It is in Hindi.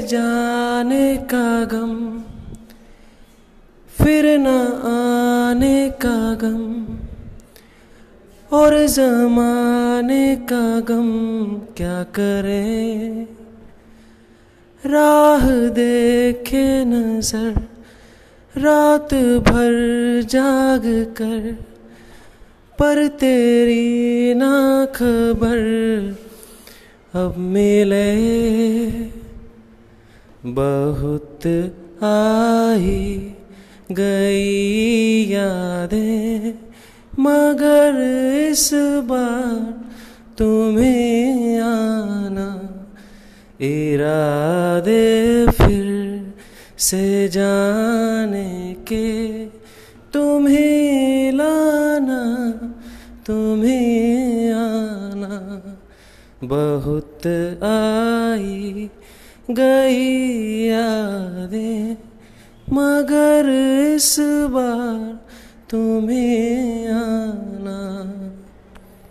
जाने का गम, फिर न आने का गम, और जमाने का गम क्या करे? राह देखे नज़र, रात भर जाग कर, पर तेरी ना खबर अब मिले। बहुत आई गई यादें, मगर इस बार तुम्हें आना इरादे फिर से जाने के। तुम्हें लाना, तुम्हें आना, बहुत आई गई यादें मगर इस बार तुम्हें